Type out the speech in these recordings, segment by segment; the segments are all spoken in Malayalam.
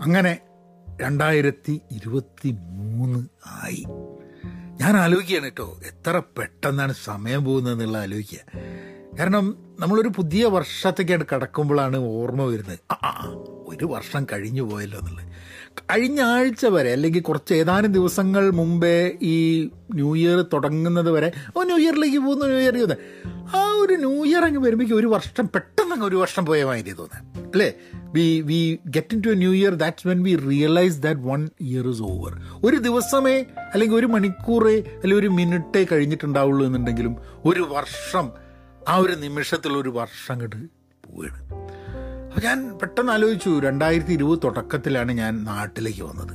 അങ്ങനെ രണ്ടായിരത്തി ഇരുപത്തി മൂന്ന് ആയി. ഞാൻ ആലോചിക്കുകയാണ് കേട്ടോ എത്ര പെട്ടെന്നാണ് സമയം പോകുന്നതെന്നുള്ള ആലോചിക്കുക. കാരണം നമ്മളൊരു പുതിയ വർഷത്തേക്കാണ് കടക്കുമ്പോഴാണ് ഓർമ്മ വരുന്നത്. ആ ഒരു വർഷം കഴിഞ്ഞു പോയല്ലോ എന്നുള്ളത്. കഴിഞ്ഞ ആഴ്ച വരെ അല്ലെങ്കിൽ കുറച്ച് ഏതാനും ദിവസങ്ങൾ മുമ്പേ ഈ ന്യൂ ഇയർ തുടങ്ങുന്നത് വരെ ഓ ന്യൂ ഇയറിലേക്ക് പോകുന്നു ന്യൂ ഇയർ പോകുന്നത് ആ ഒരു ന്യൂ ഇയർ അങ്ങ് വരുമ്പോഴേക്കും ഒരു വർഷം പെട്ടെന്ന് അങ്ങ് ഒരു വർഷം പോയ മാതിരി തോന്നുന്നത് അല്ലേ? We we get in to new year that's when we realise that one year is over ഒരു ദിവസമേ അല്ലെങ്കിൽ ഒരു മണിക്കൂറേ അല്ലെങ്കിൽ ഒരു മിനിറ്റേ കഴിഞ്ഞിട്ടുണ്ടാവുള്ളൂ എന്നുണ്ടെങ്കിലും ഒരു വർഷം ആ ഒരു നിമിഷത്തിൽ ഒരു വർഷം അങ്ങോട്ട് പോവുകയാണ്. ഞാൻ പെട്ടെന്ന് ആലോചിച്ചു രണ്ടായിരത്തി ഇരുപത് തുടക്കത്തിലാണ് ഞാൻ നാട്ടിലേക്ക് വന്നത്.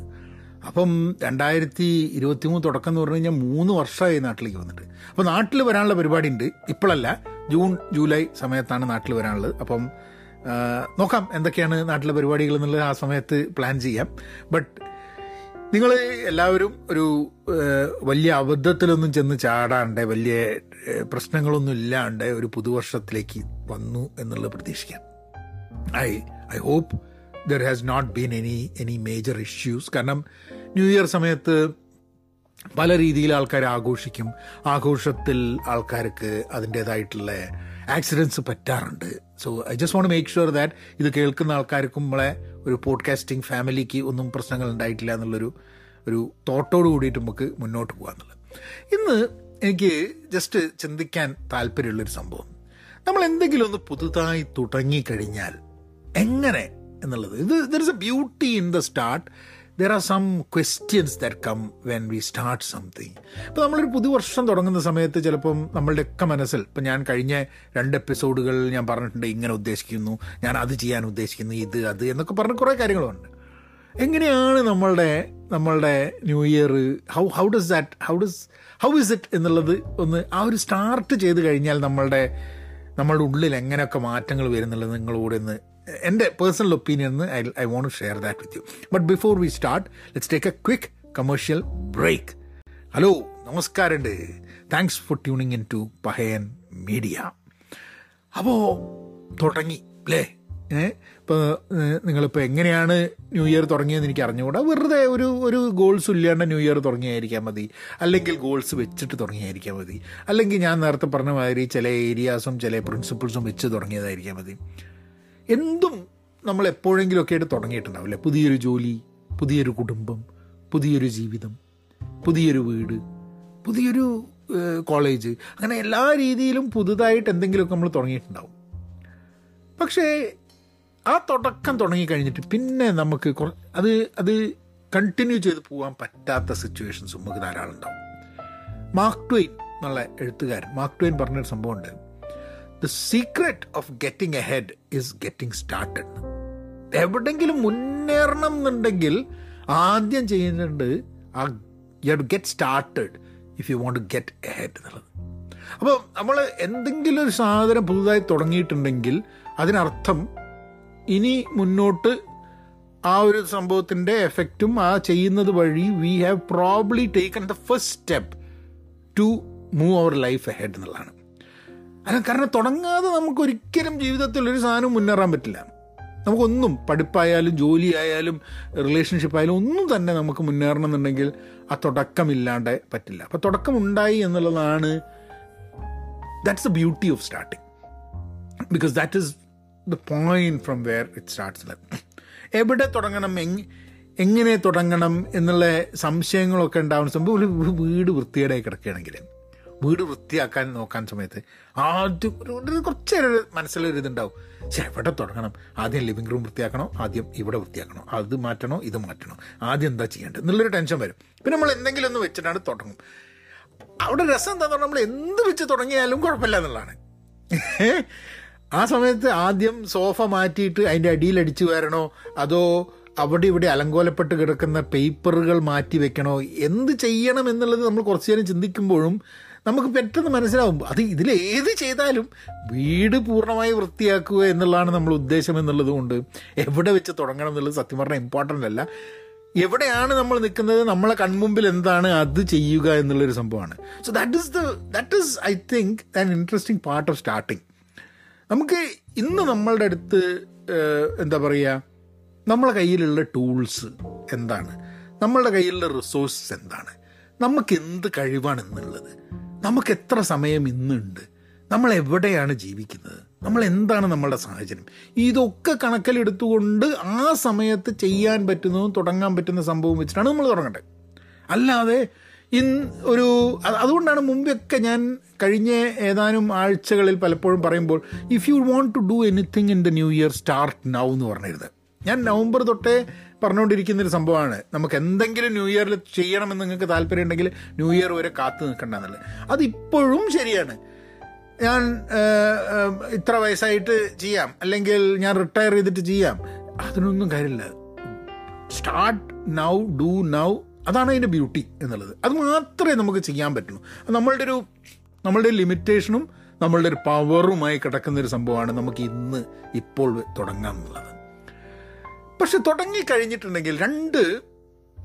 അപ്പം രണ്ടായിരത്തി ഇരുപത്തി മൂന്ന് തുടക്കം എന്ന് പറഞ്ഞു കഴിഞ്ഞാൽ മൂന്ന് വർഷമായി നാട്ടിലേക്ക് വന്നിട്ട്. അപ്പോൾ നാട്ടിൽ വരാനുള്ള പരിപാടി ഉണ്ട് ഇപ്പോഴല്ല ജൂൺ ജൂലൈ സമയത്താണ് നാട്ടിൽ വരാനുള്ളത്. അപ്പം നോക്കാം എന്തൊക്കെയാണ് നാട്ടിലെ പരിപാടികൾ എന്നുള്ളത് ആ സമയത്ത് പ്ലാൻ ചെയ്യാം. ബട്ട് നിങ്ങൾ എല്ലാവരും ഒരു വലിയ അബദ്ധത്തിലൊന്നും ചെന്ന് ചാടാണ്ട് വലിയ പ്രശ്നങ്ങളൊന്നും ഇല്ലാണ്ട് ഒരു പുതുവർഷത്തിലേക്ക് വന്നു എന്നുള്ളത് പ്രതീക്ഷിക്കാം. I I hope there has not been any any major issues കാരണം ന്യൂ ഇയർ സമയത്ത് പല രീതിയിൽ ആൾക്കാർ ആഘോഷിക്കും. ആഘോഷത്തിൽ ആൾക്കാർക്ക് അതിന്റേതായിട്ടുള്ള ആക്സിഡൻസ് പറ്റാറുണ്ട്. So I just want make sure that ഇത് കേൾക്കുന്ന ആൾക്കാർക്കും നമ്മളെ ഒരു പോഡ്കാസ്റ്റിംഗ് ഫാമിലിക്ക് ഒന്നും പ്രശ്നങ്ങൾ ഉണ്ടായിട്ടില്ല എന്നുള്ളൊരു ഒരു തോട്ടോട് കൂടിയിട്ട് നമുക്ക് മുന്നോട്ട് പോകാന്നുള്ളത് ഇന്ന് എനിക്ക് ജസ്റ്റ് ചിന്തിക്കാൻ താല്പര്യമുള്ളൊരു സംഭവം. നമ്മൾ എന്തെങ്കിലും ഒന്ന് പുതുതായി തുടങ്ങിക്കഴിഞ്ഞാൽ എങ്ങനെ എന്നുള്ളത്. ഇത് there is a beauty in the start there are some questions that come when we start something ഇപ്പോൾ നമ്മളൊരു പുതുവർഷം തുടങ്ങുന്ന സമയത്ത് ചിലപ്പം നമ്മളുടെയൊക്കെ മനസ്സിൽ ഇപ്പം ഞാൻ കഴിഞ്ഞ രണ്ട് എപ്പിസോഡുകൾ ഞാൻ പറഞ്ഞിട്ടുണ്ട് ഇങ്ങനെ ഉദ്ദേശിക്കുന്നു ഞാൻ അത് ചെയ്യാൻ ഉദ്ദേശിക്കുന്നു ഇത് അത് എന്നൊക്കെ പറഞ്ഞ കുറേ കാര്യങ്ങളുണ്ട്. എങ്ങനെയാണ് നമ്മളുടെ നമ്മളുടെ new year how how does that how does how is it എന്നുള്ളത് ഒന്ന് ആ ഒരു സ്റ്റാർട്ട് ചെയ്ത് കഴിഞ്ഞാൽ നമ്മളുടെ നമ്മളുടെ ഉള്ളിൽ എങ്ങനെയൊക്കെ മാറ്റങ്ങൾ വരുന്നുള്ളത് നിങ്ങളോട് എന്റെ personal opinion I I want share that with you but before we start let's take a quick commercial break hello നമസ്കാരമുണ്ട് thanks for tuning in to Pahayan media അപ്പോൾ തുടങ്ങി അല്ലേ ഇപ്പോൾ നിങ്ങളിപ്പോൾ എങ്ങനെയാണ് ന്യൂ ഇയർ തുടങ്ങിയതെന്ന് എനിക്ക് അറിഞ്ഞുകൂടാ. വെറുതെ ഒരു ഒരു ഗോൾസ് ഇല്ലാണ്ട് ന്യൂ ഇയർ തുടങ്ങിയായിരിക്കാൻ മതി. അല്ലെങ്കിൽ ഗോൾസ് വെച്ചിട്ട് തുടങ്ങിയായിരിക്കാൻ മതി. അല്ലെങ്കിൽ ഞാൻ നേരത്തെ പറഞ്ഞ മാതിരി ചില ഏരിയാസും ചില പ്രിൻസിപ്പിൾസും വെച്ച് തുടങ്ങിയതായിരിക്കാൻ മതി. എന്തും നമ്മൾ എപ്പോഴെങ്കിലുമൊക്കെ ആയിട്ട് തുടങ്ങിയിട്ടുണ്ടാവില്ലേ? പുതിയൊരു ജോലി പുതിയൊരു കുടുംബം പുതിയൊരു ജീവിതം പുതിയൊരു വീട് പുതിയൊരു കോളേജ് അങ്ങനെ എല്ലാ രീതിയിലും പുതുതായിട്ട് എന്തെങ്കിലുമൊക്കെ നമ്മൾ തുടങ്ങിയിട്ടുണ്ടാവും. പക്ഷേ ആ തുടക്കം തുടങ്ങിക്കഴിഞ്ഞിട്ട് പിന്നെ നമുക്ക് കുറ- അത് അത് കണ്ടിന്യൂ ചെയ്ത് പോകാൻ പറ്റാത്ത സിറ്റുവേഷൻസ് നമുക്ക് ധാരാളം ഉണ്ടാവും. മാർക്ക് ട്വെയിൻ എന്നുള്ള എഴുത്തുകാരൻ മാർക്ക് ട്വെയിൻ പറഞ്ഞൊരു സംഭവമുണ്ട്. The secret of getting ahead is getting started എവിടെങ്കിലും മുന്നേറണം എന്നുണ്ടെങ്കിൽ ആദ്യം ചെയ്യുന്നുണ്ട് ആ you to get started if you want to get ahead എന്നുള്ളത്. അപ്പോൾ നമ്മൾ എന്തെങ്കിലും ഒരു സാധനം പുതുതായി തുടങ്ങിയിട്ടുണ്ടെങ്കിൽ അതിനർത്ഥം ഇനി മുന്നോട്ട് ആ ഒരു സംഭവത്തിന്റെ എഫക്റ്റും ആ ചെയ്യുന്നത് വഴി we have probably taken the first step to move our life ahead എന്നുള്ളതാണ്. അല്ല കാരണം തുടങ്ങാതെ നമുക്ക് ഒരിക്കലും ജീവിതത്തിൽ ഒരു സാധനം മുന്നേറാൻ പറ്റില്ല. നമുക്കൊന്നും പഠിപ്പായാലും ജോലി ആയാലും റിലേഷൻഷിപ്പ് ആയാലും ഒന്നും തന്നെ നമുക്ക് മുന്നേറണം എന്നുണ്ടെങ്കിൽ ആ തുടക്കമില്ലാണ്ട് പറ്റില്ല. അപ്പം തുടക്കം ഉണ്ടായി എന്നുള്ളതാണ് that's the beauty of starting because that is the point from where it starts എവിടെ തുടങ്ങണം എങ് എങ്ങനെ തുടങ്ങണം എന്നുള്ള സംശയങ്ങളൊക്കെ ഉണ്ടാവുന്ന സംഭവം ഒരു വീട് വൃത്തിയേടായി കിടക്കുകയാണെങ്കിൽ വീട് വൃത്തിയാക്കാൻ നോക്കാൻ സമയത്ത് ആദ്യം കുറച്ച് മനസ്സിലൊരു ഇതുണ്ടാവും. പക്ഷെ എവിടെ തുടങ്ങണം. ആദ്യം ലിവിങ് റൂം വൃത്തിയാക്കണോ? ആദ്യം ഇവിടെ വൃത്തിയാക്കണോ? അത് മാറ്റണോ? ഇത് മാറ്റണോ? ആദ്യം എന്താ ചെയ്യേണ്ടത്? എന്നുള്ളൊരു ടെൻഷൻ വരും. പിന്നെ നമ്മൾ എന്തെങ്കിലും ഒന്ന് വെച്ചിട്ടാണ് തുടങ്ങും. അവിടെ രസം എന്താന്ന് പറഞ്ഞാൽ നമ്മൾ എന്ത് വെച്ച് തുടങ്ങിയാലും കുഴപ്പമില്ല എന്നുള്ളതാണ്. ആ സമയത്ത് ആദ്യം സോഫ മാറ്റിയിട്ട് അതിന്റെ അടിയിൽ അടിച്ചു വരണോ അതോ അവിടെ ഇവിടെ അലങ്കോലപ്പെട്ട് കിടക്കുന്ന പേപ്പറുകൾ മാറ്റി വെക്കണോ? എന്ത് ചെയ്യണം എന്നുള്ളത് നമ്മൾ കുറച്ചു നേരം ചിന്തിക്കുമ്പോഴും നമുക്ക് പെട്ടെന്ന് മനസ്സിലാവും. അത് ഇതിൽ ഏത് ചെയ്താലും വീട് പൂർണമായി വൃത്തിയാക്കുക എന്നുള്ളതാണ് നമ്മൾ ഉദ്ദേശം എന്നുള്ളത് കൊണ്ട് എവിടെ വെച്ച് തുടങ്ങണം എന്നുള്ളത് സത്യം പറഞ്ഞാൽ ഇമ്പോർട്ടന്റ് അല്ല. എവിടെയാണ് നമ്മൾ നിൽക്കുന്നത് നമ്മളെ കൺമുമ്പിൽ എന്താണ് അത് ചെയ്യുക എന്നുള്ളൊരു സംഭവമാണ്. So that is the that is I think an interesting part of starting നമുക്ക് ഇന്ന് നമ്മളുടെ അടുത്ത് എന്താ പറയുക നമ്മളെ കയ്യിലുള്ള ടൂൾസ് എന്താണ്? നമ്മളുടെ കയ്യിലുള്ള റിസോഴ്സസ് എന്താണ്? നമുക്ക് എന്ത് കഴിവാണ് ഇന്നുള്ളത് നമുക്ക് എത്ര സമയം ഇന്നുണ്ട്? നമ്മൾ എവിടെയാണ് ജീവിക്കുന്നത്? നമ്മൾ എന്താണ് നമ്മളുടെ സാഹചര്യം? ഇതൊക്കെ കണക്കിലെടുത്തുകൊണ്ട് ആ സമയത്ത് ചെയ്യാൻ പറ്റുന്നതും തുടങ്ങാൻ പറ്റുന്ന സംഭവം വെച്ചിട്ടാണ് നമ്മൾ തുടങ്ങേണ്ടത്. അല്ലാതെ ഇൻ ഒരു അതുകൊണ്ടാണ് മുമ്പൊക്കെ ഞാൻ കഴിഞ്ഞ ഏതാനും ആഴ്ചകളിൽ പലപ്പോഴും പറയുമ്പോൾ if you want to do anything in the new year start now എന്ന് പറഞ്ഞിരുന്നത്. ഞാൻ നവംബർ തൊട്ടേ പറഞ്ഞുകൊണ്ടിരിക്കുന്ന ഒരു സംഭവമാണ്. നമുക്ക് എന്തെങ്കിലും ന്യൂ ഇയറിൽ ചെയ്യണമെന്ന് നിങ്ങൾക്ക് താല്പര്യം ഉണ്ടെങ്കിൽ ന്യൂ ഇയർ വരെ കാത്തു നിൽക്കണ്ട എന്നുള്ളത്. അതിപ്പോഴും ശരിയാണ്. ഞാൻ ഇത്ര വയസ്സായിട്ട് ചെയ്യാം. അല്ലെങ്കിൽ ഞാൻ റിട്ടയർ ചെയ്തിട്ട് ചെയ്യാം. അതിനൊന്നും കാര്യമില്ല. സ്റ്റാർട്ട് നൗ ഡു നൗ അതാണ് അതിന്റെ ബ്യൂട്ടി എന്നുള്ളത്. അത് മാത്രമേ നമുക്ക് ചെയ്യാൻ പറ്റുള്ളൂ നമ്മളുടെ ഒരു നമ്മളുടെ ലിമിറ്റേഷനും നമ്മളുടെ ഒരു പവറുമായി കിടക്കുന്ന ഒരു സംഭവമാണ് നമുക്ക് ഇന്ന് ഇപ്പോൾ തുടങ്ങാം എന്നുള്ളത്. പക്ഷെ തുടങ്ങി കഴിഞ്ഞിട്ടുണ്ടെങ്കിൽ രണ്ട്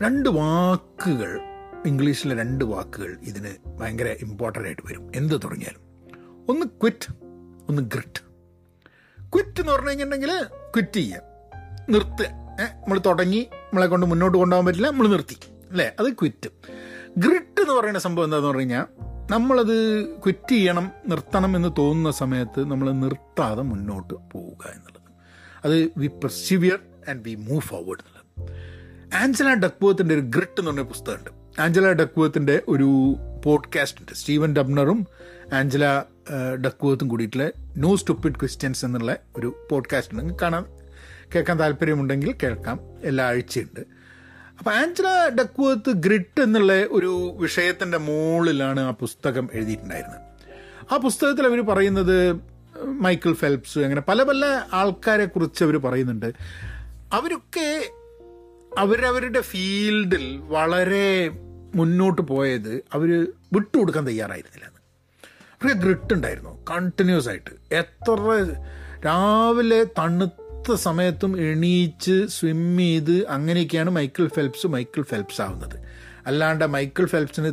രണ്ട് വാക്കുകൾ ഇംഗ്ലീഷിലെ രണ്ട് വാക്കുകൾ ഇതിന് ഭയങ്കര ഇമ്പോർട്ടന്റ് ആയിട്ട് വരും. എന്ത് തുടങ്ങിയാലും. ഒന്ന് ക്വിറ്റ് ഒന്ന് ഗ്രിറ്റ് ക്വിറ്റ് എന്ന് പറഞ്ഞു കഴിഞ്ഞിട്ടുണ്ടെങ്കിൽ ക്വിറ്റ് ചെയ്യുക. നിർത്തുക. നമ്മൾ തുടങ്ങി നമ്മളെ കൊണ്ട് മുന്നോട്ട് കൊണ്ടുപോകാൻ പറ്റില്ല നമ്മൾ നിർത്തി. അല്ലേ? അത് ക്വിറ്റ് ഗ്രിറ്റ് എന്ന് പറയുന്ന സംഭവം എന്താണെന്ന് പറഞ്ഞു കഴിഞ്ഞാൽ നമ്മളത് ക്വിറ്റ് ചെയ്യണം നിർത്തണം എന്ന് തോന്നുന്ന സമയത്ത് നമ്മൾ നിർത്താതെ മുന്നോട്ട് പോവുക എന്നുള്ളത്. അത് we persevere and we move forward എന്നുള്ളത്. ആഞ്ചല ഡക്വേത്തിന്റെ ഒരു ഗ്രിട്ട് എന്ന് പറഞ്ഞ പുസ്തകമുണ്ട്. ആഞ്ചല ഡക്വേത്തിന്റെ ഒരു പോഡ്കാസ്റ്റ് ഉണ്ട്. സ്റ്റീവൻ ഡബ്നറും ആഞ്ചല ഡക്വേത്തും കൂടിയിട്ടുള്ള നോ സ്റ്റുപ്പിഡ് ക്വസ്റ്റ്യൻസ് എന്നുള്ള ഒരു പോഡ്കാസ്റ്റ് ഉണ്ട്. നിങ്ങൾക്ക് കാണാൻ കേൾക്കാൻ താല്പര്യമുണ്ടെങ്കിൽ കേൾക്കാം. എല്ലാ ആഴ്ചയുണ്ട്. അപ്പോൾ ആഞ്ചല ഡക്വേത്ത് ഗ്രിട്ട് എന്നുള്ള ഒരു വിഷയത്തിന്റെ മുകളിലാണ് ആ പുസ്തകം എഴുതിയിട്ടുണ്ടായിരുന്നത്. ആ പുസ്തകത്തിൽ അവർ പറയുന്നത് മൈക്കിൾ ഫെൽപ്സ് അങ്ങനെ പല പല ആൾക്കാരെ കുറിച്ച് അവർ പറയുന്നുണ്ട്. അവരൊക്കെ അവരവരുടെ ഫീൽഡിൽ വളരെ മുന്നോട്ട് പോയത് അവർ വിട്ടുകൊടുക്കാൻ തയ്യാറായിരുന്നില്ല. അവർക്ക് ഗ്രിട്ട് ഉണ്ടായിരുന്നു കണ്ടിന്യൂസ് ആയിട്ട്. എത്ര രാവിലെ തണുത്ത സമയത്തും എണീച്ച് സ്വിം ചെയ്ത് അങ്ങനെയൊക്കെയാണ് മൈക്കിൾ ഫെൽപ്സ് മൈക്കിൾ ഫെൽപ്സ് ആവുന്നത്. അല്ലാണ്ട് മൈക്കിൾ ഫെൽപ്സിന്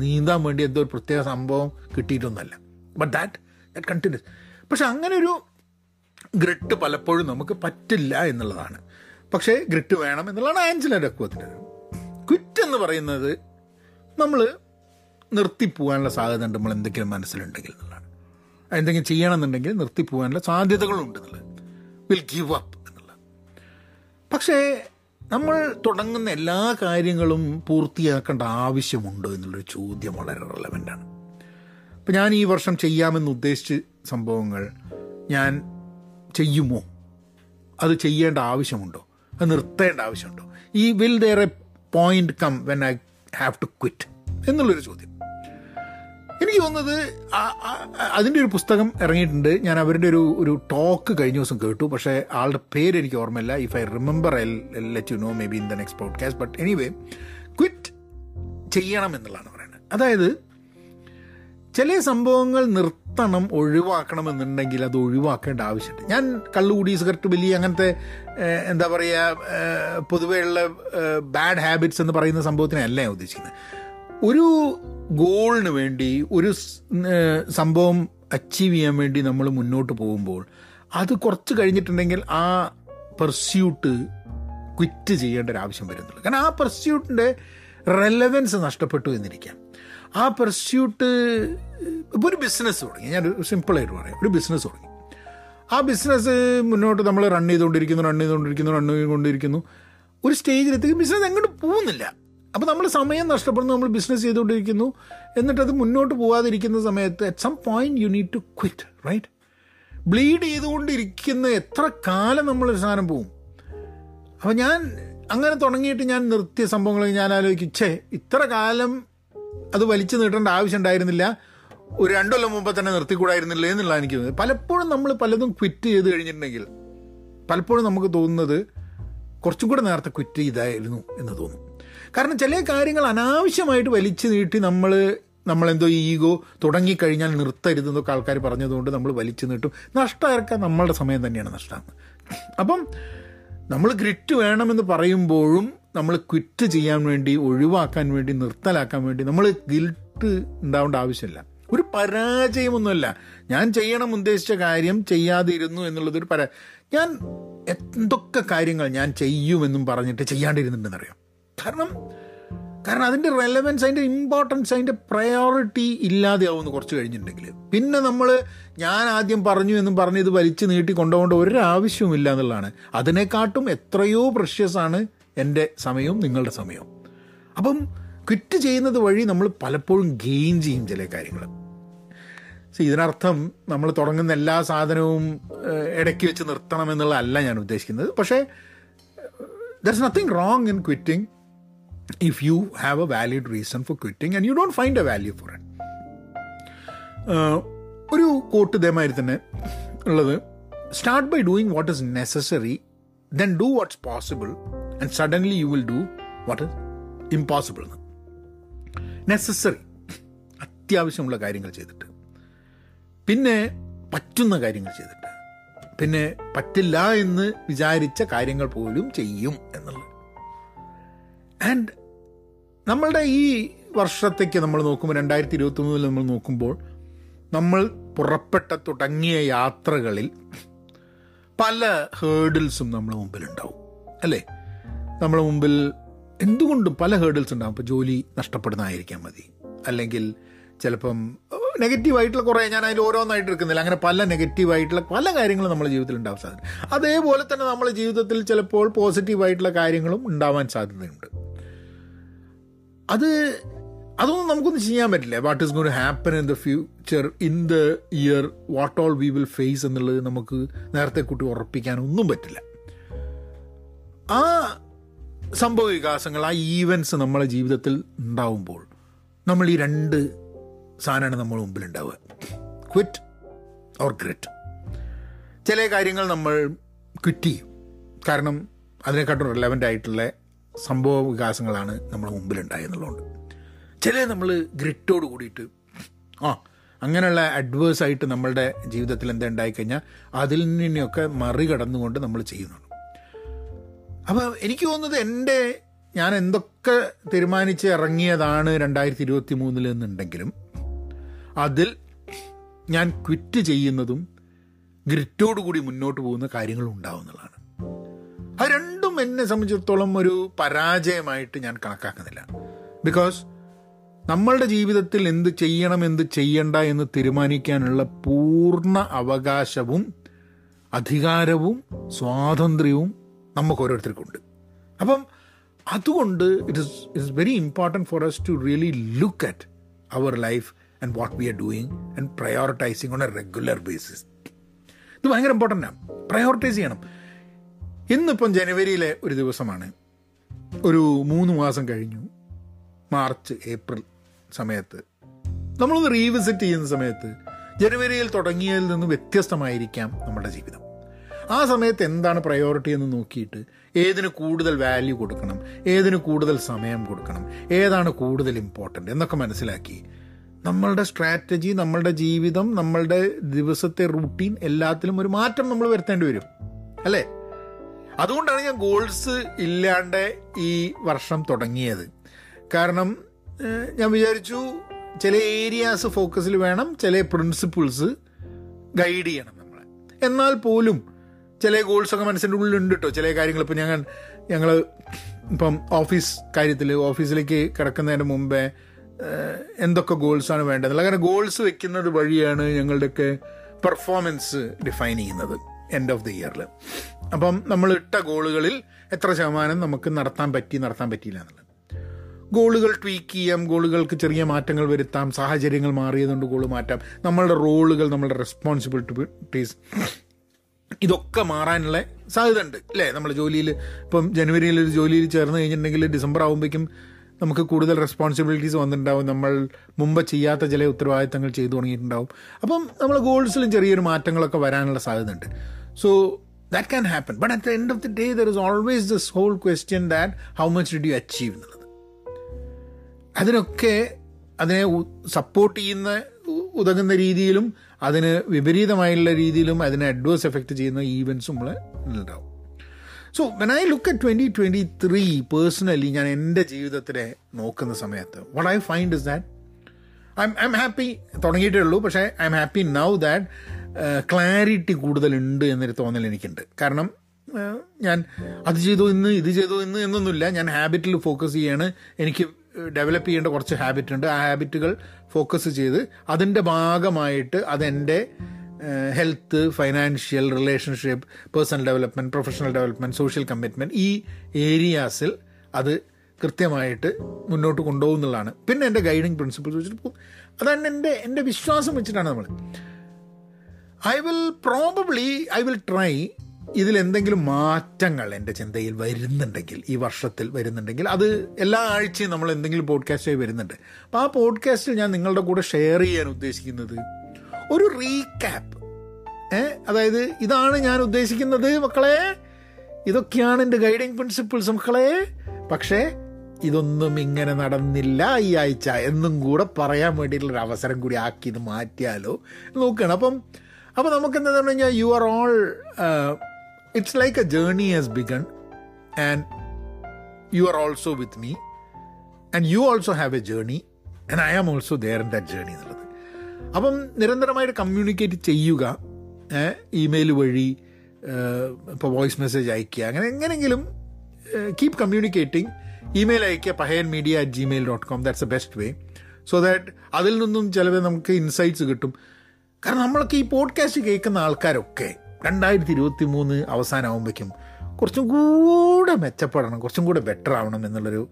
നീന്താൻ വേണ്ടി എന്തോ ഒരു പ്രത്യേക സംഭവം കിട്ടിയിട്ടൊന്നുമല്ല. ബട്ട് ദാറ്റ് ദാറ്റ് കണ്ടിന്യൂസ് പക്ഷെ അങ്ങനെ ഒരു ഗ്രിട്ട് പലപ്പോഴും നമുക്ക് പറ്റില്ല എന്നുള്ളതാണ്. പക്ഷേ ഗ്രിട്ട് വേണം എന്നുള്ളതാണ് ആഞ്ചല അക്വത്തിന്റെ എന്ന് പറയുന്നത് നമ്മൾ നിർത്തിപ്പോകാനുള്ള സാധ്യത ഉണ്ട് നമ്മൾ എന്തെങ്കിലും മനസ്സിലുണ്ടെങ്കിൽ എന്നുള്ളതാണ്. എന്തെങ്കിലും ചെയ്യണമെന്നുണ്ടെങ്കിൽ നിർത്തിപ്പോകാനുള്ള സാധ്യതകളുണ്ട് എന്നുള്ളത്. വിൽ ഗീവ് അപ്പ് എന്നുള്ളത്. പക്ഷേ നമ്മൾ തുടങ്ങുന്ന എല്ലാ കാര്യങ്ങളും പൂർത്തിയാക്കേണ്ട ആവശ്യമുണ്ടോ എന്നുള്ളൊരു ചോദ്യം വളരെ റെലവന്റാണ് അപ്പം ഞാൻ ഈ വർഷം ചെയ്യാമെന്ന് ഉദ്ദേശിച്ച് സംഭവങ്ങൾ ഞാൻ ചെയ്യുമോ? അത് ചെയ്യേണ്ട ആവശ്യമുണ്ടോ? അത് നിർത്തേണ്ട ആവശ്യമുണ്ടോ? ഈ will there a point come when I have to quit എന്നുള്ളൊരു ചോദ്യം. എനിക്ക് തോന്നുന്നത് അതിന്റെ ഒരു പുസ്തകം ഇറങ്ങിയിട്ടുണ്ട്. ഞാൻ അവരുടെ ഒരു ഒരു ടോക്ക് കഴിഞ്ഞ ദിവസം കേട്ടു. പക്ഷേ ആളുടെ പേര് എനിക്ക് ഓർമ്മയില്ല. If I remember I let you know maybe in the next podcast but anyway quit ചെയ്യണം എന്നുള്ളതാണ് പറയുന്നത്. അതായത് ചില സംഭവങ്ങൾ നിർത്തണം ഒഴിവാക്കണം എന്നുണ്ടെങ്കിൽ അത് ഒഴിവാക്കേണ്ട ആവശ്യമുണ്ട് ഞാൻ കള്ളുകൂടി സിഗരറ്റ് വലിയ അങ്ങനത്തെ എന്താ പറയുക പൊതുവെയുള്ള ബാഡ് ഹാബിറ്റ്സ് എന്ന് പറയുന്ന സംഭവത്തിനല്ല ഞാൻ ഉദ്ദേശിക്കുന്നത്. ഒരു ഗോളിന് വേണ്ടി ഒരു സംഭവം അച്ചീവ് ചെയ്യാൻ വേണ്ടി നമ്മൾ മുന്നോട്ട് പോകുമ്പോൾ അത് കുറച്ച് കഴിഞ്ഞിട്ടുണ്ടെങ്കിൽ ആ പെർസ്യൂട്ട് ക്വിറ്റ് ചെയ്യേണ്ട ഒരു ആവശ്യം വരുന്നുള്ളൂ. കാരണം ആ പെർസ്യൂട്ടിന്റെ റെലവൻസ് നഷ്ടപ്പെട്ടു എന്നിരിക്കാം. ആ പെർസ്യൂട്ട് ഇപ്പോൾ ഒരു ബിസിനസ് തുടങ്ങി. ഞാൻ സിമ്പിളായിട്ട് പറയാം. ഒരു ബിസിനസ് തുടങ്ങി. ആ ബിസിനസ് മുന്നോട്ട് നമ്മൾ റൺ ചെയ്തുകൊണ്ടിരിക്കുന്നു റൺ ചെയ്തുകൊണ്ടിരിക്കുന്നു റൺ ചെയ്തുകൊണ്ടിരിക്കുന്നു. ഒരു സ്റ്റേജിലെത്തി ബിസിനസ് എങ്ങോട്ട് പോകുന്നില്ല. അപ്പോൾ നമ്മൾ സമയം നഷ്ടപ്പെടുന്നു നമ്മൾ ബിസിനസ് ചെയ്തുകൊണ്ടിരിക്കുന്നു. എന്നിട്ട് അത് മുന്നോട്ട് പോകാതിരിക്കുന്ന സമയത്ത് at some point you need to quit right bleed ചെയ്തുകൊണ്ടിരിക്കുന്ന എത്ര കാലം നമ്മളൊരു സാധനം പോവും അപ്പോൾ ഞാൻ അങ്ങനെ തുടങ്ങിയിട്ട് ഞാൻ നിർത്തിയ സംഭവങ്ങൾ ഞാൻ ആലോചിക്കും. ഛേ ഇത്ര കാലം അത് വലിച്ചു നീട്ടേണ്ട ആവശ്യം ഉണ്ടായിരുന്നില്ല. ഒരു രണ്ടൊല്ലം മുമ്പ് തന്നെ നിർത്തിക്കൂടായിരുന്നില്ലേ എന്നുള്ളതാണ് എനിക്ക് തോന്നുന്നത്. പലപ്പോഴും നമ്മൾ പലതും ക്വിറ്റ് ചെയ്ത് കഴിഞ്ഞിട്ടുണ്ടെങ്കിൽ പലപ്പോഴും നമുക്ക് തോന്നുന്നത് കുറച്ചും കൂടെ നേരത്തെ ക്വിറ്റ് ചെയ്തായിരുന്നു എന്ന് തോന്നും. കാരണം ചില കാര്യങ്ങൾ അനാവശ്യമായിട്ട് വലിച്ചു നീട്ടി നമ്മൾ നമ്മളെന്തോ ഈഗോ തുടങ്ങിക്കഴിഞ്ഞാൽ നിർത്തരുതെന്നൊക്കെ ആൾക്കാർ പറഞ്ഞതുകൊണ്ട് നമ്മൾ വലിച്ചു നീട്ടും. നഷ്ടമായിരിക്കാൻ നമ്മളുടെ സമയം തന്നെയാണ് നഷ്ടം. അപ്പം നമ്മൾ ഗ്രിറ്റ് വേണമെന്ന് പറയുമ്പോഴും നമ്മൾ ക്വിറ്റ് ചെയ്യാൻ വേണ്ടി ഒഴിവാക്കാൻ വേണ്ടി നിർത്തലാക്കാൻ വേണ്ടി നമ്മൾ ഗിൽട്ട് ഉണ്ടാവേണ്ട ആവശ്യമില്ല. ഒരു പരാജയമൊന്നുമല്ല. ഞാൻ ചെയ്യണം ഉദ്ദേശിച്ച കാര്യം ചെയ്യാതിരുന്നു എന്നുള്ളതൊരു പരാ ഞാൻ എന്തൊക്കെ കാര്യങ്ങൾ ഞാൻ ചെയ്യുമെന്നും പറഞ്ഞിട്ട് ചെയ്യാണ്ടിരുന്നുണ്ടെന്നറിയാം? കാരണം കാരണം അതിന്റെ റെലവൻസ് അതിന്റെ ഇമ്പോർട്ടൻസ് അതിന്റെ പ്രയോറിറ്റി ഇല്ലാതെയാവുമെന്ന് കുറച്ച് കഴിഞ്ഞിട്ടുണ്ടെങ്കിൽ. പിന്നെ നമ്മൾ ഞാൻ ആദ്യം പറഞ്ഞു എന്നും പറഞ്ഞ് ഇത് വലിച്ചു നീട്ടി കൊണ്ടുപോകേണ്ട ഒരാവശ്യവും ഇല്ല എന്നുള്ളതാണ്. അതിനെക്കാട്ടും എത്രയോ പ്രഷ്യസാണ് എന്റെ സമയവും നിങ്ങളുടെ സമയവും. അപ്പം ക്വിറ്റ് ചെയ്യുന്നത് വഴി നമ്മൾ പലപ്പോഴും ഗെയിൻ ചെയ്യും ചില കാര്യങ്ങൾ. സോ ഇതിനർത്ഥം നമ്മൾ തുടങ്ങുന്ന എല്ലാ സാധനവും ഇടയ്ക്ക് വെച്ച് നിർത്തണം എന്നുള്ളതല്ല ഞാൻ ഉദ്ദേശിക്കുന്നത്. പക്ഷേ there is nothing wrong in quitting if you have a valid reason for quitting and you don't find a value for it ഒരു കോട്ട് ഇതേമാതിരി തന്നെ ഉള്ളത്. Start by doing what is necessary then do what's possible and suddenly you will do what is impossible എന്ന് നെസസറി അത്യാവശ്യമുള്ള കാര്യങ്ങൾ ചെയ്തിട്ട്. പിന്നെ പറ്റുന്ന കാര്യങ്ങൾ ചെയ്തിട്ട്. പിന്നെ പറ്റില്ല എന്ന് വിചാരിച്ച കാര്യങ്ങൾ പോലും ചെയ്യും എന്നുള്ളത്. ആൻഡ് നമ്മളുടെ ഈ വർഷത്തേക്ക് നമ്മൾ നോക്കുമ്പോൾ രണ്ടായിരത്തി ഇരുപത്തി മൂന്നിൽ നമ്മൾ നോക്കുമ്പോൾ നമ്മൾ പുറപ്പെട്ട തുടങ്ങിയ യാത്രകളിൽ പല ഹേർഡിൽസും നമ്മുടെ മുമ്പിലുണ്ടാവും. അല്ലേ? നമ്മുടെ മുമ്പിൽ എന്തുകൊണ്ടും പല ഹേർഡിൽസ് ഉണ്ടാകും ഇപ്പോൾ ജോലി നഷ്ടപ്പെടുന്നതായിരിക്കാം മതി. അല്ലെങ്കിൽ ചിലപ്പം നെഗറ്റീവായിട്ടുള്ള കുറേ ഞാൻ അതിൽ ഓരോന്നായിട്ട് എടുക്കുന്നില്ല. അങ്ങനെ പല നെഗറ്റീവായിട്ടുള്ള പല കാര്യങ്ങളും നമ്മുടെ ജീവിതത്തിൽ ഉണ്ടാവാൻ സാധ്യത അതേപോലെ തന്നെ നമ്മുടെ ജീവിതത്തിൽ ചിലപ്പോൾ പോസിറ്റീവായിട്ടുള്ള കാര്യങ്ങളും ഉണ്ടാവാൻ സാധ്യതയുണ്ട്. അത് അതൊന്നും നമുക്കൊന്നും ചെയ്യാൻ പറ്റില്ല. What is gone happen in the future in the year what all we will face എന്നുള്ളത് നമുക്ക് നേരത്തെ കൂട്ടി ഉറപ്പിക്കാനൊന്നും പറ്റില്ല. ആ സംഭവ വികാസങ്ങൾ ആ ഈവൻസ് നമ്മളെ ജീവിതത്തിൽ ഉണ്ടാവുമ്പോൾ നമ്മൾ ഈ രണ്ട് സാധനമാണ് നമ്മൾ മുമ്പിൽ ഉണ്ടാവുക. ക്വിറ്റ് ഓർ ഗ്രിറ്റ് ചില കാര്യങ്ങൾ നമ്മൾ ക്വിറ്റ് ചെയ്യും. കാരണം അതിനെക്കാട്ടും റിലവന്റ് ആയിട്ടുള്ള സംഭവ വികാസങ്ങളാണ് നമ്മുടെ മുമ്പിലുണ്ടായെന്നുള്ളതുകൊണ്ട് ചില നമ്മൾ ഗ്രിറ്റോട് കൂടിയിട്ട് ആ അങ്ങനെയുള്ള അഡ്വേഴ്സായിട്ട് നമ്മളുടെ ജീവിതത്തിൽ എന്താ ഉണ്ടായിക്കഴിഞ്ഞാൽ അതിൽ നിന്നെയൊക്കെ മറികടന്നുകൊണ്ട് നമ്മൾ ചെയ്യുന്നുണ്ട്. അപ്പോൾ എനിക്ക് തോന്നുന്നത് എന്റെ ഞാൻ എന്തൊക്കെ തീരുമാനിച്ച് ഇറങ്ങിയതാണ് രണ്ടായിരത്തി ഇരുപത്തി മൂന്നിൽ എന്നുണ്ടെങ്കിലും അതിൽ ഞാൻ ക്വിറ്റ് ചെയ്യുന്നതും ഗ്രിറ്റോട് കൂടി മുന്നോട്ട് പോകുന്ന കാര്യങ്ങളും ഉണ്ടാവുന്നതാണ് അത് രണ്ടും എന്നെ സംബന്ധിച്ചിടത്തോളം ഒരു പരാജയമായിട്ട് ഞാൻ കണക്കാക്കുന്നില്ല. ബിക്കോസ് നമ്മളുടെ ജീവിതത്തിൽ എന്ത് ചെയ്യണം എന്ത് ചെയ്യണ്ട എന്ന് തീരുമാനിക്കാനുള്ള പൂർണ അവകാശവും അധികാരവും സ്വാതന്ത്ര്യവും നമുക്ക് ഓരോരുത്തർക്കുണ്ട് അപ്പം അതുകൊണ്ട് it is it's very important for us to really look at our life and what we are doing and prioritising on a regular basis ഇത് ഭയങ്കര ഇമ്പോർട്ടന്റ് ആണ്. പ്രയോറിറ്റൈസ് ചെയ്യണം. ഇന്നിപ്പം ജനുവരിയിലെ ഒരു ദിവസമാണ്. ഒരു മൂന്ന് മാസം കഴിഞ്ഞു. മാർച്ച് ഏപ്രിൽ സമയത്ത്. നമ്മളൊന്ന് റീവിസിറ്റ് ചെയ്യുന്ന സമയത്ത് ജനുവരിയിൽ തുടങ്ങിയതിൽ നിന്ന് വ്യത്യസ്തമായിരിക്കാം നമ്മുടെ ജീവിതം. ആ സമയത്ത് എന്താണ് പ്രയോറിറ്റി എന്ന് നോക്കിയിട്ട് ഏതിന് കൂടുതൽ വാല്യൂ കൊടുക്കണം ഏതിന് കൂടുതൽ സമയം കൊടുക്കണം ഏതാണ് കൂടുതൽ ഇമ്പോർട്ടന്റ് എന്നൊക്കെ മനസ്സിലാക്കി. നമ്മളുടെ സ്ട്രാറ്റജി നമ്മളുടെ ജീവിതം നമ്മളുടെ ദിവസത്തെ റൂട്ടീൻ എല്ലാത്തിലും ഒരു മാറ്റം നമ്മൾ വരുത്തേണ്ടി വരും. അല്ലേ? അതുകൊണ്ടാണ് ഞാൻ ഗോൾസ് ഇല്ലാണ്ട് ഈ വർഷം തുടങ്ങിയത്. കാരണം ഞാൻ വിചാരിച്ചു ചില ഏരിയാസ് ഫോക്കസിൽ വേണം ചില പ്രിൻസിപ്പിൾസ് ഗൈഡ് ചെയ്യണം നമ്മളെ. എന്നാൽ പോലും ചില ഗോൾസ് ഒക്കെ മനസ്സിന്റെ ഉള്ളിലുണ്ട് കേട്ടോ ചില കാര്യങ്ങൾ ഇപ്പം ഞങ്ങൾ ഞങ്ങൾ ഇപ്പം ഓഫീസ് കാര്യത്തിൽ ഓഫീസിലേക്ക് കിടക്കുന്നതിന് മുമ്പേ എന്തൊക്കെ ഗോൾസാണ് വേണ്ടത്? അങ്ങനെ ഗോൾസ് വെക്കുന്നത് വഴിയാണ് ഞങ്ങളുടെയൊക്കെ പെർഫോമൻസ് ഡിഫൈൻ ചെയ്യുന്നത് എൻഡ് ഓഫ് ദി ഇയറിൽ അപ്പം നമ്മൾ ഇട്ട ഗോളുകളിൽ എത്ര ശതമാനം നമുക്ക് നടത്താൻ പറ്റി നടത്താൻ പറ്റിയില്ല എന്നുള്ളത്. ഗോളുകൾ ട്വീക്ക് ചെയ്യാം ഗോളുകൾക്ക് ചെറിയ മാറ്റങ്ങൾ വരുത്താം സാഹചര്യങ്ങൾ മാറിയതുകൊണ്ട് ഗോൾ മാറ്റാം. നമ്മളുടെ റോളുകൾ നമ്മളുടെ റെസ്പോൺസിബിലിറ്റീസ് ഇതൊക്കെ മാറാനുള്ള സാധ്യത ഉണ്ട് അല്ലേ? നമ്മൾ ജോലിയിൽ ഇപ്പം ജനുവരിയിൽ ഒരു ജോലിയിൽ ചേർന്ന് കഴിഞ്ഞിട്ടുണ്ടെങ്കിൽ ഡിസംബർ ആകുമ്പോഴേക്കും നമുക്ക് കൂടുതൽ റെസ്പോൺസിബിലിറ്റീസ് വന്നിട്ടുണ്ടാവും. നമ്മൾ മുമ്പ് ചെയ്യാത്ത ചില ഉത്തരവാദിത്തങ്ങൾ ചെയ്തു തുടങ്ങിയിട്ടുണ്ടാവും. അപ്പം നമ്മൾ ഗോൾസിലും ചെറിയൊരു മാറ്റങ്ങളൊക്കെ വരാനുള്ള സാധ്യത ഉണ്ട് so that can happen but at the end of the day there is always this whole question that how much did you achieve എന്നുള്ളത്. അതിനൊക്കെ അതിനെ സപ്പോർട്ട് ചെയ്യുന്ന ഉതകുന്ന രീതിയിലും അതിന് വിപരീതമായുള്ള രീതിയിലും അതിനെ അഡ്വേഴ്സ് എഫക്റ്റ് ചെയ്യുന്ന ഈവൻസും നമ്മൾ ഉണ്ടാവും so when I look at twenty twenty three personally ഞാൻ എന്റെ ജീവിതത്തിലെ നോക്കുന്ന സമയത്ത് what I find is that I I'm happy തുടങ്ങിയിട്ടേ ഉള്ളൂ. പക്ഷേ I'm happy now that clarity കൂടുതലുണ്ട് എന്നൊരു തോന്നൽ എനിക്കുണ്ട്. കാരണം ഞാൻ അത് ചെയ്തു ഇന്ന് ഇത് ചെയ്തു ഇന്ന് എന്നൊന്നുമില്ല. ഞാൻ ഹാബിറ്റിൽ ഫോക്കസ് ചെയ്യാണ്. എനിക്ക് ഡെവലപ്പ് ചെയ്യേണ്ട കുറച്ച് ഹാബിറ്റ് ഉണ്ട്. ആ ഹാബിറ്റുകൾ ഫോക്കസ് ചെയ്ത് അതിന്റെ ഭാഗമായിട്ട് അതെന്റെ health financial relationship personal development professional development social commitment ഈ ഏരിയാസിൽ അത് കൃത്യമായിട്ട് മുന്നോട്ട് കൊണ്ടുപോകുന്നതാണ് പിന്നെ എന്റെ ഗൈഡിങ് പ്രിൻസിപ്പിൾസ് വെച്ചിട്ട് അതാണ് എന്റെ എന്റെ വിശ്വാസം വെച്ചിട്ടാണ് നമ്മൾ I will probably I will try ഇതിൽ എന്തെങ്കിലും മാറ്റങ്ങൾ എന്റെ ചിന്തയിൽ വരുന്നുണ്ടെങ്കിൽ ഈ വർഷത്തിൽ വരുന്നുണ്ടെങ്കിൽ അത് എല്ലാ ആഴ്ചയും നമ്മൾ എന്തെങ്കിലും പോഡ്കാസ്റ്റായി വരുന്നുണ്ട്. അപ്പോൾ ആ പോഡ്കാസ്റ്റിൽ ഞാൻ നിങ്ങളുടെ കൂടെ ഷെയർ ചെയ്യാൻ ഉദ്ദേശിക്കുന്നത് ഒരു റീക്യാപ്പ് ഏ അതായത് ഇതാണ് ഞാൻ ഉദ്ദേശിക്കുന്നത് മക്കളെ. ഇതൊക്കെയാണ് എന്റെ ഗൈഡിങ് പ്രിൻസിപ്പിൾസ് മക്കളെ. പക്ഷേ ഇതൊന്നും ഇങ്ങനെ നടന്നില്ല ഈ ആഴ്ച. എന്നും കൂടെ പറയാൻ വേണ്ടിയിട്ടുള്ളൊരു അവസരം കൂടി ആക്കി ഇത് മാറ്റിയാലോ? നോക്കുകയാണ് അപ്പം അപ്പം നമുക്ക് എന്താ പറഞ്ഞു കഴിഞ്ഞാൽ you are all it's like a journey has begun and you are also with me and you also have a journey and I am also there in that journey എന്നുള്ളത്. അപ്പം നിരന്തരമായിട്ട് കമ്മ്യൂണിക്കേറ്റ് ചെയ്യുക ഇമെയിൽ വഴി ഇപ്പോൾ വോയിസ് മെസ്സേജ് അയയ്ക്കുക അങ്ങനെ എങ്ങനെയെങ്കിലും കീപ് കമ്മ്യൂണിക്കേറ്റിംഗ് ഇമെയിൽ അയയ്ക്കുക Pahayan media at Gmail dot com that's a best way so that അതിൽ നിന്നും ചിലപ്പോൾ നമുക്ക് ഇൻസൈറ്റ്സ് കിട്ടും. കാരണം നമ്മളൊക്കെ ഈ പോഡ്കാസ്റ്റ് കേൾക്കുന്ന ആൾക്കാരൊക്കെ രണ്ടായിരത്തി ഇരുപത്തി മൂന്ന് അവസാനമാകുമ്പോഴേക്കും കുറച്ചും കൂടെ മെച്ചപ്പെടണം കുറച്ചും കൂടെ ബെറ്റർ ആവണം എന്നുള്ളൊരു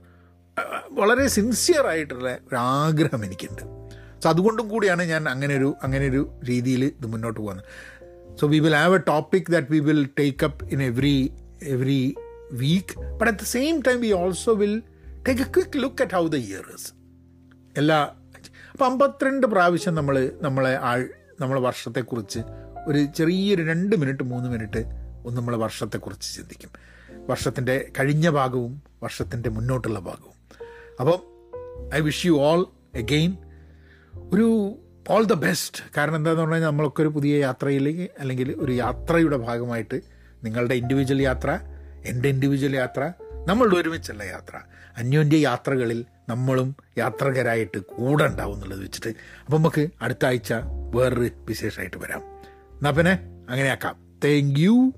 വളരെ സിൻസിയർ ആയിട്ടുള്ള ഒരു ആഗ്രഹം എനിക്കുണ്ട്. സോ അതുകൊണ്ടും കൂടിയാണ് ഞാൻ അങ്ങനെ ഒരു അങ്ങനെ ഒരു രീതിയിൽ ഇത് മുന്നോട്ട് പോകുന്നത്. So we will have a topic that we will take up in every every week but at the same time we also will take a quick look at how the years എല്ലാ അപ്പം അമ്പത്തിരണ്ട് പ്രാവശ്യം നമ്മൾ നമ്മളെ ആൾ നമ്മളെ വർഷത്തെക്കുറിച്ച് ഒരു ചെറിയൊരു രണ്ട് മിനിറ്റ് മൂന്ന് മിനിറ്റ് ഒന്ന് നമ്മൾ വർഷത്തെക്കുറിച്ച് ചിന്തിക്കും. വർഷത്തിന്റെ കഴിഞ്ഞ ഭാഗവും വർഷത്തിന്റെ മുന്നോട്ടുള്ള ഭാഗവും. അപ്പം I wish you all again ഒരു ഓൾ ദ ബെസ്റ്റ്. കാരണം എന്താണെന്ന് കഴിഞ്ഞാൽ നമ്മളൊക്കെ ഒരു പുതിയ യാത്രയിലേക്ക് അല്ലെങ്കിൽ ഒരു യാത്രയുടെ ഭാഗമായിട്ട് നിങ്ങളുടെ ഇൻഡിവിജ്വൽ യാത്ര എന്റെ ഇൻഡിവിജ്വൽ യാത്ര നമ്മളുടെ ഒരുമിച്ചുള്ള യാത്ര. അന്യോന്യ യാത്രകളിൽ നമ്മളും യാത്രകരായിട്ട് കൂടെ ഉണ്ടാവും എന്നുള്ളത് വെച്ചിട്ട്. അപ്പം നമുക്ക് അടുത്ത ആഴ്ച വേറൊരു വിശേഷമായിട്ട് വരാം. എന്നാൽ പിന്നെ അങ്ങനെയാക്കാം. Thank you